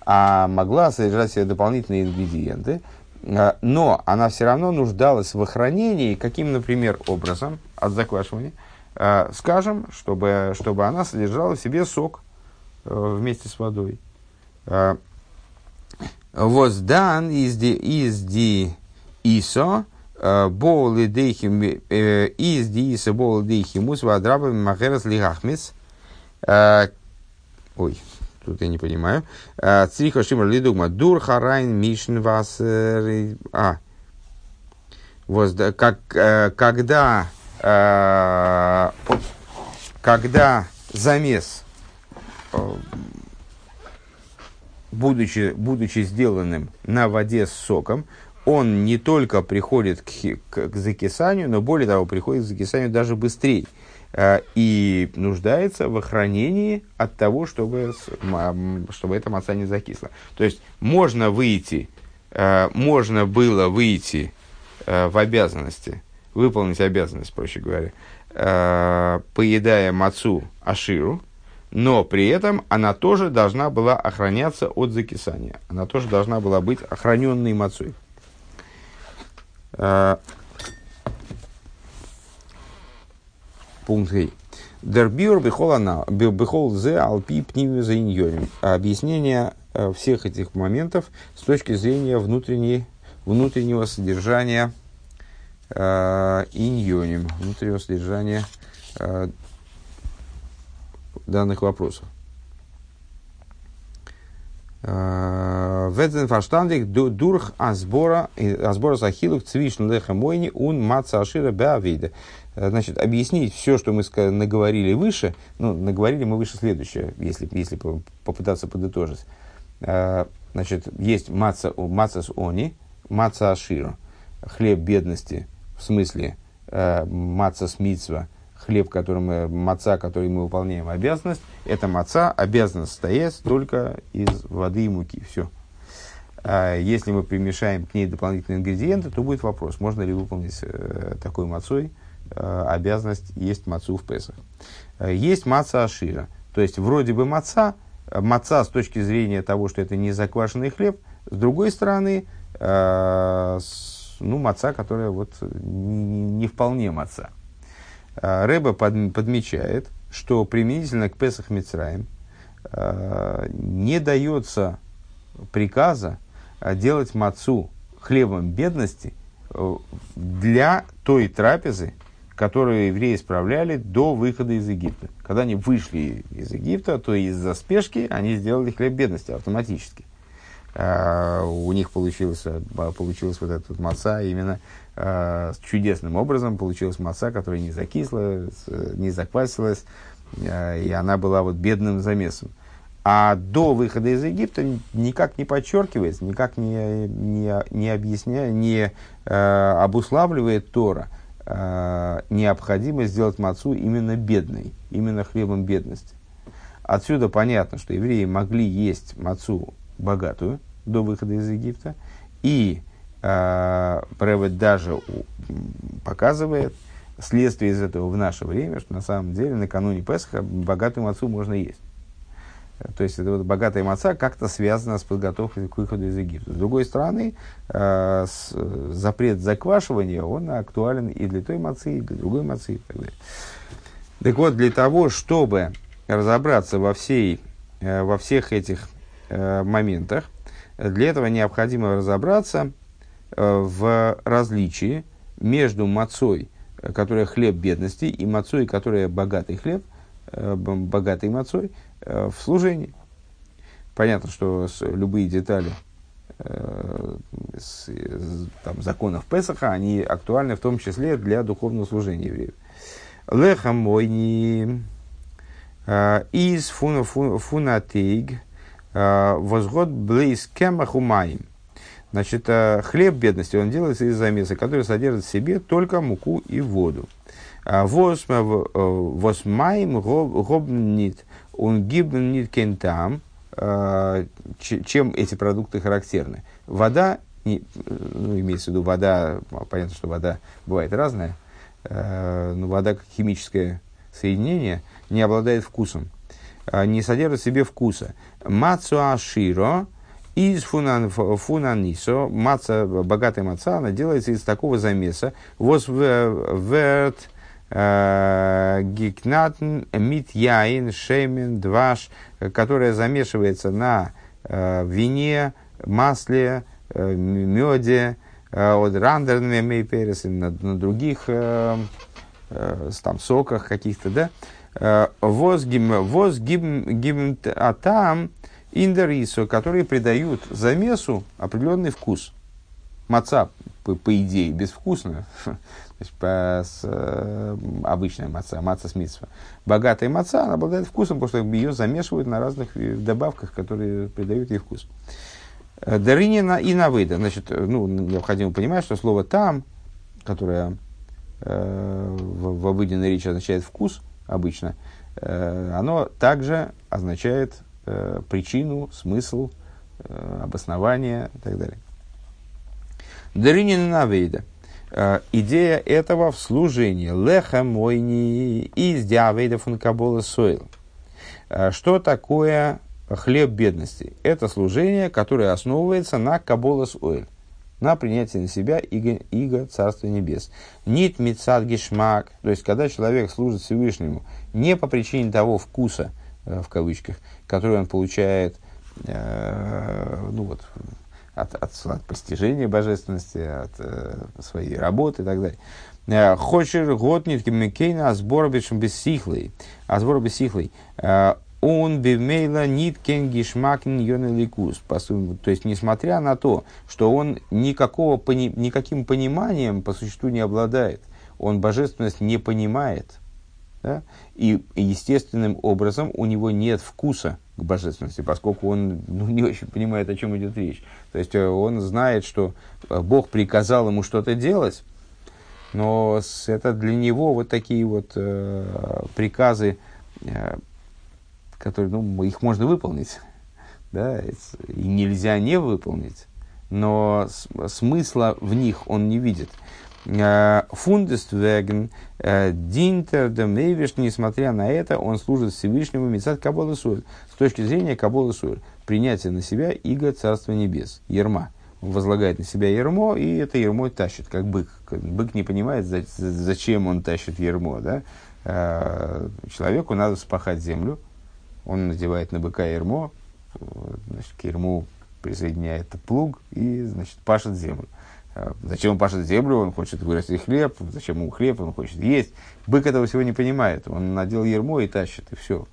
а могла содержать в себе дополнительные ингредиенты, а, но она все равно нуждалась в охранении, каким, например, образом? От заквашивания, а, скажем, чтобы, чтобы она содержала в себе сок э, вместе с водой. А, Воздан из ди из ди исо боли дейхим э, из ди исо боли дейхимус вадрабами махерас лигахмис. Ой, Тут я не понимаю. А, Цриха Шимр Лидугма. Дур Харайн Мишн Вас. А. Вот, как, э, когда, э, когда замес, э, будучи, будучи сделанным на воде с соком, он не только приходит к, к, к закисанию, но более того, приходит к закисанию даже быстрее. Э, и нуждается в охранении от того, чтобы, чтобы эта маца не закисла. То есть можно выйти, э, можно было выйти э, в обязанности, выполнить обязанность, проще говоря, э, поедая мацу аширу, но при этом она тоже должна была охраняться от закисания. Она тоже должна была быть охраненной мацой. Э, Пункт Гей. Дербиур бихол зе алпи пними за. Объяснение э, всех этих моментов с точки зрения внутренней, внутреннего содержания иньоним, внутреннего содержания э, данных вопросов. Веден фаштандик дурх азбора азбора сахилук цвишн лехамойни ун маца ашира беавида. Значит, объяснить все, что мы наговорили выше, ну, наговорили мы выше следующее, если, если по- попытаться подытожить. Э, Значит, есть маца, маца с они, маца ашира, хлеб бедности, в смысле э, маца с митцва, хлеб, который мы, маца, который мы выполняем обязанность, эта маца обязана состоять только из воды и муки. Все. Если мы примешаем к ней дополнительные ингредиенты, то будет вопрос, можно ли выполнить э, такой мацой э, обязанность есть мацу в Песах. Э, есть маца ашира. То есть, вроде бы маца, э, маца с точки зрения того, что это не заквашенный хлеб, с другой стороны, э, с- ну, маца, которая вот не, не- не вполне маца. Э, Рэба под- подмечает, что применительно к Песах Мицраем э, не дается приказа э, делать мацу хлебом бедности э, для той трапезы, которую евреи справляли до выхода из Египта. Когда они вышли из Египта, то из-за спешки они сделали хлеб бедности автоматически. Э, У них получилось, э, получилась вот эта вот маца именно с чудесным образом. Получилась маца, которая не закисла, не заквасилась, и она была вот бедным замесом. А до выхода из Египта ни- никак не подчеркивается, никак не, не, не объясняет, не э, обуславливает Тора э, необходимость сделать мацу именно бедной, именно хлебом бедности. Отсюда понятно, что евреи могли есть мацу богатую до выхода из Египта, и э, Превед даже показывает следствие из этого в наше время, что на самом деле накануне Песха богатую мацу можно есть. То есть, это вот богатая маца как-то связана с подготовкой к выходу из Египта. С другой стороны, э, с- запрет заквашивания, он актуален и для той мацы, и для другой мацы, и так далее. Так вот, для того, чтобы разобраться во, всей, э, во всех этих э, моментах, для этого необходимо разобраться э, в различии между мацой, которая хлеб бедности, и мацой, которая богатый хлеб, э, б- богатой мацой, э, в служении. Понятно, что любые детали там, законов Песаха, они актуальны в том числе для духовного служения евреев. Леха мойни э, из фуна- фу- фунатейг возгод блейс кемахумаим. Значит, э, хлеб бедности, он делается из замеса, который содержит в себе только муку и воду. Э, Восмаим гобнит, он гибнит кентам, э, чем эти продукты характерны. Вода, ну, имеется в виду вода, понятно, что вода бывает разная, э, но вода как химическое соединение не обладает вкусом, э, не содержит в себе вкуса. Мацуаширо из фунан, фунанисо, маца, богатая маца, она делается из такого замеса. Вос верт гикнатн мит яин шеймен дваш, которая замешивается на э, вине, масле, э, меде, э, от рандерными мейперес, на, на других э, э, там, соках каких-то, да, Э, возгим, возгим, гим, а там индерисо, которые придают замесу определенный вкус. Маца, по, по идее, безвкусная, (laughs) по, с, э, обычная маца, маца с митсва. Богатая маца, она обладает вкусом, потому что ее замешивают на разных э, добавках, которые придают ей вкус. Дарынина и навыда. Значит, ну, необходимо понимать, что слово там, которое э, в, в обыденной речи означает вкус обычно, э, оно также означает э, причину, смысл, э, обоснование и так далее. Дарынина навейда. Э, идея этого в служении. Леха мойни из диавейда функабола сойл. Э, что такое хлеб бедности? Это служение, которое основывается на каболас ойл на принятие на себя иго, иго Царства Небес. Нит мицад гешмак, то есть, когда человек служит Всевышнему не по причине того вкуса, э, в кавычках, который он получает э, ну вот, от, от, от постижения божественности, от э, своей работы и так далее. Э, Хочер год нитки мекейна азбора бессихлый. Азбора бессихлый. Э, он бивмейла нит кенгишмакин йонеликус. То есть, несмотря на то, что он никакого, никаким пониманием по существу не обладает, он божественность не понимает, да? и естественным образом у него нет вкуса к божественности, поскольку он ну, не очень понимает, о чем идет речь. То есть э, он знает, что э, Бог приказал ему что-то делать, но это для него вот такие вот э, приказы, э, которые, ну, их можно выполнить, (laughs) да, и нельзя не выполнить, но смысла в них он не видит. Э, Фундествеген э, Динтер Демейвиш, несмотря на это, он служит Всевышнему Мецат Кабола Суэль. С точки зрения Кабола Суэль, принятие на себя иго Царства Небес, ерма. Он возлагает на себя ермо, и это ермо тащит, как бык. Бык не понимает, зачем он тащит ермо. Да? Э, человеку надо спахать землю, он надевает на быка ермо, значит, к ерму присоединяет плуг и значит, пашет землю. А, зачем он пашет землю, он хочет вырастить хлеб, зачем ему хлеб, он хочет есть. Бык этого всего не понимает, он надел ермо и тащит, и все.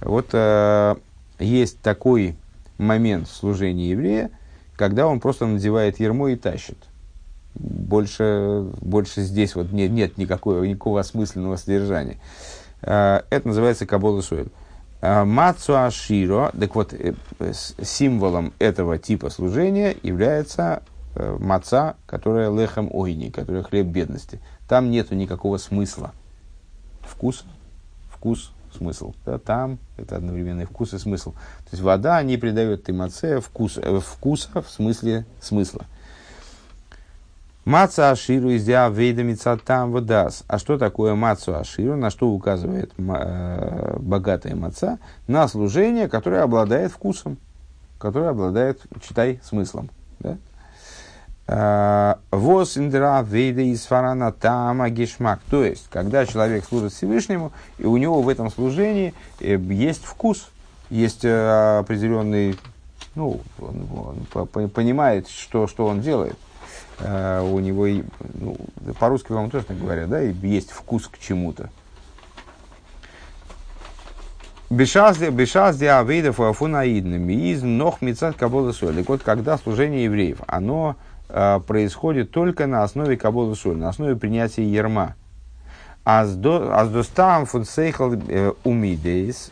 Вот э, есть такой момент в служении еврея, когда он просто надевает ермо и тащит. Больше, больше здесь вот нет, нет никакого, никакого осмысленного содержания. Э, это называется Кабола Суэль. Э, Мацу Аширо, так вот, э, символом этого типа служения является маца, которая лехом ойни, которая хлеб бедности. Там нету никакого смысла. Вкус, вкус, смысл. Да, там это одновременный вкус и смысл. То есть вода не придает ты маце вкус, э, вкуса в смысле смысла. Маца Аширу из вейда там водас. А что такое Мацу Аширу? На что указывает э, богатая маца? На служение, которое обладает вкусом, которое обладает, читай, смыслом. Да? Э, Вос индра вейда из фарана тама гешмак. То есть, когда человек служит Всевышнему, и у него в этом служении э, есть вкус, есть э, определенный, ну, он, он понимает, что, что он делает. У него, ну, по-русски вам тоже так говорят, да, есть вкус к чему-то. Бешаз диавейдов афунаидными из нох мецат кабола соли. Вот когда служение евреев, оно Э, происходит только на основе кабола соль, на основе принятия ерма. Аздостам фунсейхал э, умидейс,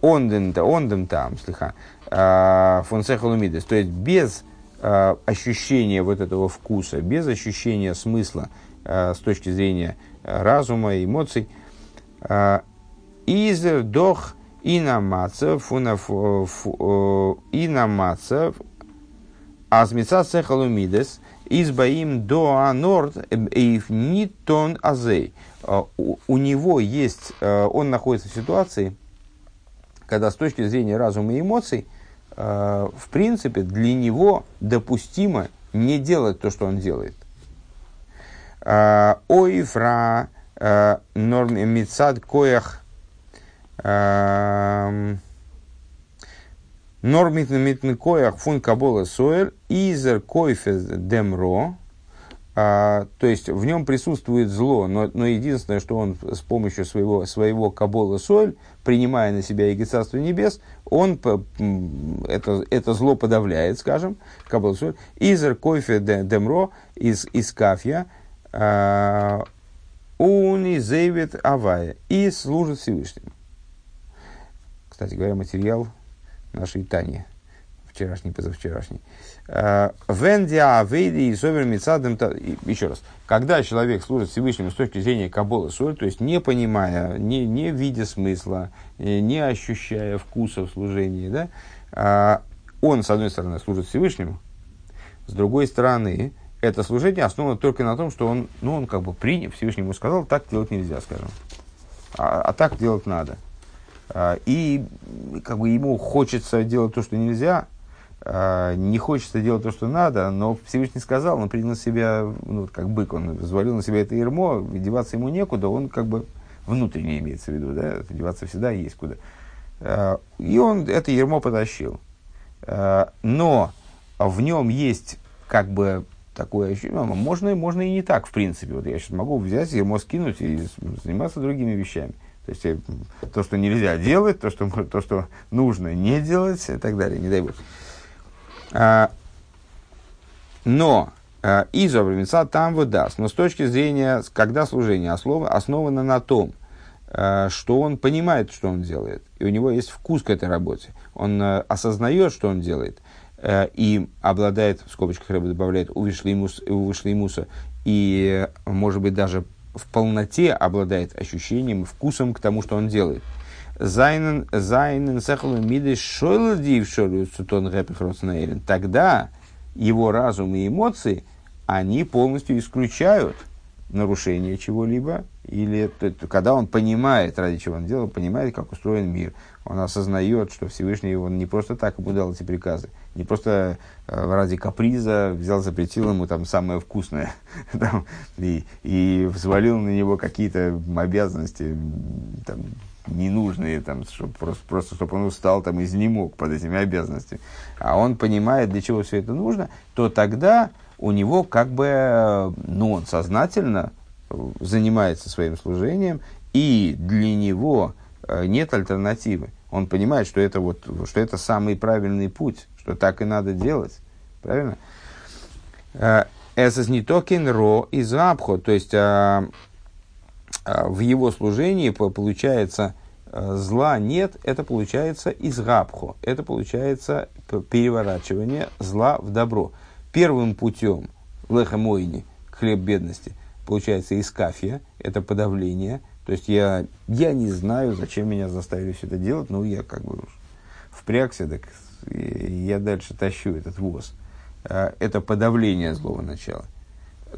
ондем там, слегка, э, фунсейхал умидейс, то есть без ощущения вот этого вкуса, без ощущения смысла с точки зрения разума, эмоций, изер дох инамацев, инамацев, Азмица цехалумидес избаим до анорд нитон азей. А, у него есть, а, он находится в ситуации, когда с точки зрения разума и эмоций, а, в принципе, для него допустимо не делать то, что он делает. Ойфра норм мицад коях Нормит митн коях фун кабола соэль изер койфез демро. А, то есть в нем присутствует зло, но, но единственное, что он с помощью своего, своего кабола соль, принимая на себя иго небес, он это, это зло подавляет, скажем, кабола соль. Изер койфе демро из, из кафья, а, уни зейвит авая, и служит Всевышнему. Кстати говоря, материал нашей Тани вчерашний, позавчерашний. Э, Вендиа, Вейди и Совер Мицадем. Еще раз. Когда человек служит Всевышнему с точки зрения Кабола Соль, то есть не понимая, не, не видя смысла, э, не ощущая вкуса в служении, да, а он, с одной стороны, служит Всевышнему, с другой стороны, это служение основано только на том, что он, ну, он как бы принял, Всевышнему сказал, так делать нельзя, скажем. А, а так делать надо. А, и как бы ему хочется делать то, что нельзя, а, не хочется делать то, что надо, но Всевышний сказал, он принял на себя, ну, как бык, он взвалил на себя это ермо, деваться ему некуда, он как бы внутренне имеется в виду, да, деваться всегда есть куда. А, и он это ермо потащил. Но в нем есть как бы такое ощущение, можно, можно и не так, в принципе. Вот я сейчас могу взять ермо скинуть и заниматься другими вещами. То есть э, то, что нельзя делать, то, что, то, что нужно не делать и так далее, не дай бог. А, но а, из Абрамица там выдаст. Но с точки зрения, когда служение основано на том, а, что он понимает, что он делает, и у него есть вкус к этой работе, он осознает, что он делает, и обладает, в скобочках Рэба добавляет, у Вишлеймуса, и, может быть, даже в полноте обладает ощущением, вкусом к тому, что он делает. Зайнен, зайнен, сахалу миды шойлдив Тогда его разум и эмоции, они полностью исключают нарушение чего-либо, или когда он понимает, ради чего он делал, понимает, как устроен мир, он осознает, что Всевышний он не просто так ему дал эти приказы, не просто э, ради каприза взял, запретил ему там самое вкусное (laughs) там, и, и взвалил на него какие-то обязанности там, ненужные, там, чтобы, просто, просто чтобы он устал там, изнемог под этими обязанностями, а он понимает, для чего все это нужно, то тогда у него как бы, ну, он сознательно занимается своим служением, и для него э, нет альтернативы. Он понимает, что это, вот, что это самый правильный путь, что так и надо делать. Правильно? Это не токен ро из абхо, то есть а, в его служении получается зла нет, это получается из габхо, это получается переворачивание зла в добро. Первым путем лехамойни, хлеб бедности, получается из кафия, это подавление. То есть я, я не знаю, зачем меня заставили все это делать, но я как бы впрягся, так я дальше тащу этот воз. А, это подавление злого начала.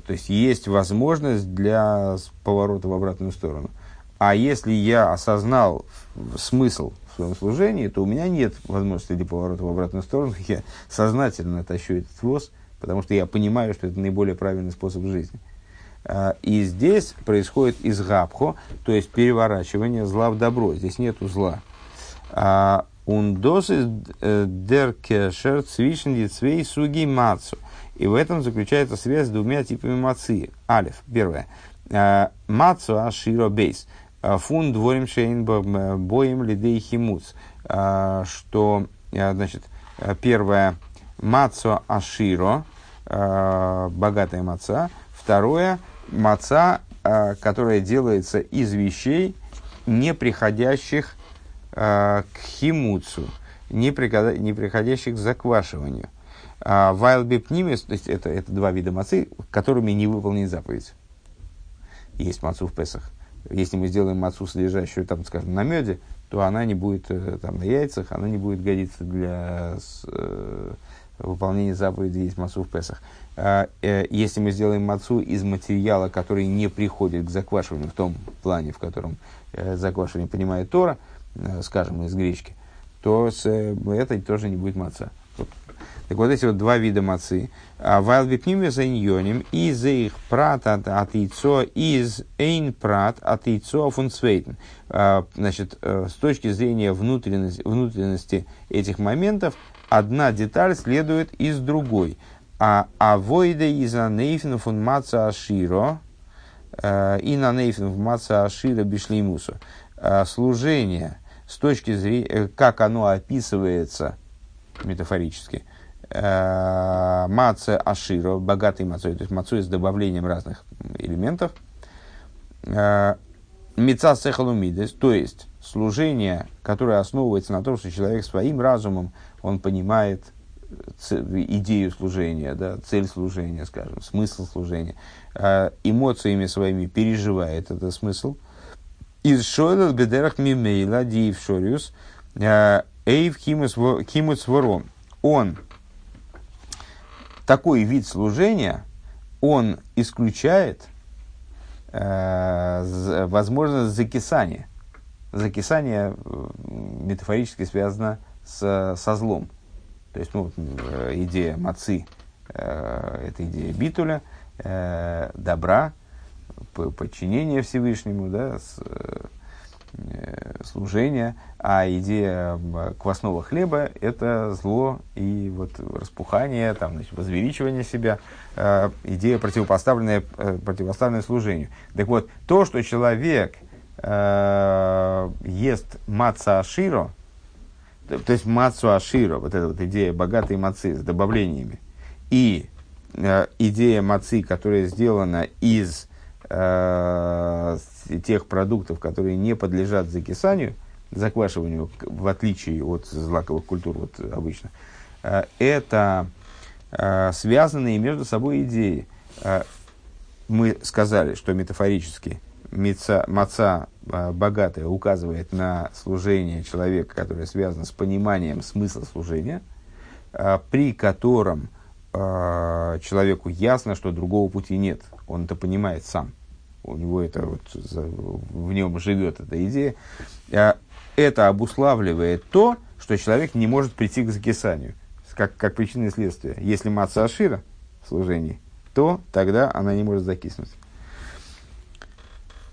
То есть есть возможность для поворота в обратную сторону. А если я осознал смысл в своем служении, то у меня нет возможности для поворота в обратную сторону. (laughs) Я сознательно тащу этот воз, потому что я понимаю, что это наиболее правильный способ жизни. И здесь происходит изгабхо, то есть переворачивание зла в добро. Здесь нету зла. А, Kesher zwischen die zwei Суги Мацу. И в этом заключается связь с двумя типами мацы. Алиф, первое. Мацу аширо бейс. Фун дворим шейн боем лидей химуц. Что, значит, первое. Мацу аширо. Богатая маца. Второе. Маца, которая делается из вещей, не приходящих Э, к химуцу, не, приходящих к заквашиванию. А вайлби пнимис, то есть это, это два вида мацы, которыми не выполнен заповедь. Есть мацу в Песах. Если мы сделаем мацу, содержащую, там, скажем, на меде, то она не будет, э, там, на яйцах, она не будет годиться для выполнения заповеди есть мацу в Песах. А, э, если мы сделаем мацу из материала, который не приходит к заквашиванию, в том плане, в котором э, заквашивание понимает Тора, Э, скажем, из гречки, то с, э, это тоже не будет маца. Так вот эти вот два вида мацы. А Вайл бипниме за иньоним, из их прат от, от яйцо, из эйн прат от яйцо фунцвейтен. А, значит, с точки зрения внутренности, внутренности этих моментов, одна деталь следует из другой. А авойда из анейфен фун маца аширо, и на нейфен в маца аширо бишлеймусу. Служение – с точки зрения, э, как оно описывается метафорически, э, маце аширо, богатый мацой, то есть мацой с добавлением разных элементов, э, мица сехалумидес, то есть служение, которое основывается на том, что человек своим разумом, он понимает, идею служения, да, цель служения, скажем, смысл служения, э, эмоциями своими переживает этот смысл. Из шойлел бедерах мимейла диев шориус э, эйв химус вором. Он, такой вид служения, он исключает э, возможность закисания. Закисание метафорически связано с, со злом. То есть, ну, э, идея мацы э, это идея битуля, э, добра, подчинения Всевышнему, да, с, э, служения, а идея квасного хлеба – это зло и вот распухание, там, значит, возвеличивание себя, э, идея противопоставленная, э, противопоставленная служению. Так вот, то, что человек э, ест маца аширо, то есть мацу аширо, вот эта вот идея богатой мацы с добавлениями, и э, идея мацы, которая сделана из э, тех продуктов, которые не подлежат закисанию, заквашиванию, в отличие от злаковых культур вот, обычно, э, это э, связанные между собой идеи. Э, мы сказали, что метафорически маца, маца а, богатая указывает на служение человека, которое связано с пониманием смысла служения, а, при котором а, человеку ясно, что другого пути нет. Он это понимает сам. У него это вот, в нем живет эта идея. Это обуславливает то, что человек не может прийти к закисанию, как, как причина и следствие. Если маца ашира в служении, то тогда она не может закиснуть.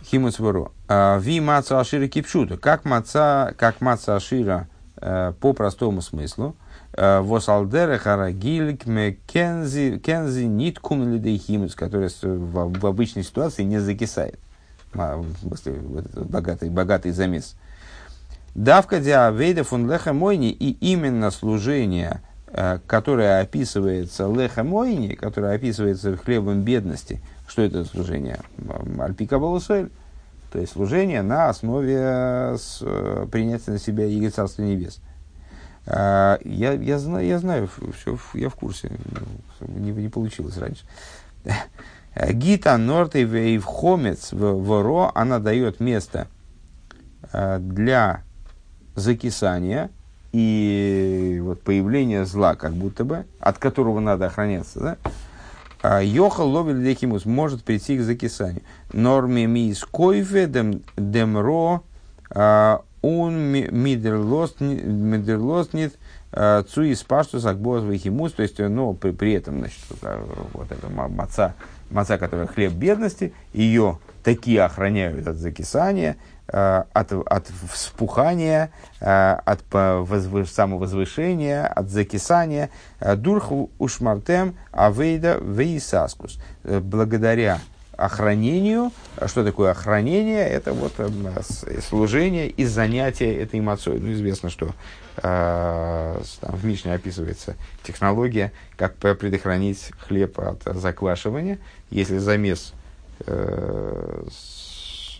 Химус вору. А, ви маца ашира кипшута. Как маца, как маца ашира э, по простому смыслу. Э, Восалдере харагиль кензи, кензи ниткум лидей химус, который в, в обычной ситуации не закисает. Богатый, богатый замес. Давка диавейда фун леха мойни и именно служение, э, которое описывается леха мойни, которое описывается хлебом бедности, что это служение? Альпика Балусуэль. То есть служение на основе э, с, э, принятия на себя Иго Царства Небес. А, я, я, знаю, я знаю, все, я в курсе, не, не получилось раньше. (laughs) Гита Норты в Хомец в Воро, она дает место э, для закисания и вот появления зла, как будто бы, от которого надо охраняться, да? А Йохал ловит лехимус может прийти к закисанию. Норме мис койфе дем, демро а, он мидерлостнит а, цуис паштус акбоз вехимус. То есть, ну, при, при этом, значит, вот эта маца, маца, которая хлеб бедности, ее такие охраняют от закисания, от, от вспухания, э, от возвыш, самовозвышения, от закисания. Э, Дурху ушмартем авейда вейсаскус. Благодаря охранению. Что такое охранение? Это вот служение и занятие этой эмоцией. Ну, известно, что э, там в Мишне описывается технология, как предохранить хлеб от заквашивания. Если замес э,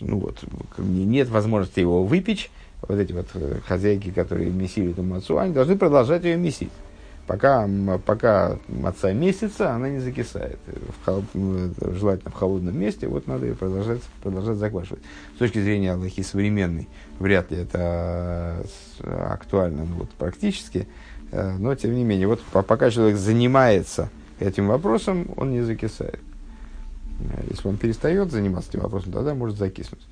ну вот, нет возможности его выпечь, вот эти вот э, хозяйки, которые месили эту мацу, они должны продолжать ее месить. Пока, пока маца месяца, она не закисает. В, желательно в холодном месте, вот надо ее продолжать, продолжать заквашивать. С точки зрения Аллахи современной, вряд ли это э, актуально ну, вот, практически. Э, но, тем не менее, вот пока человек занимается этим вопросом, он не закисает. Если он перестает заниматься этим вопросом, тогда может закиснуть.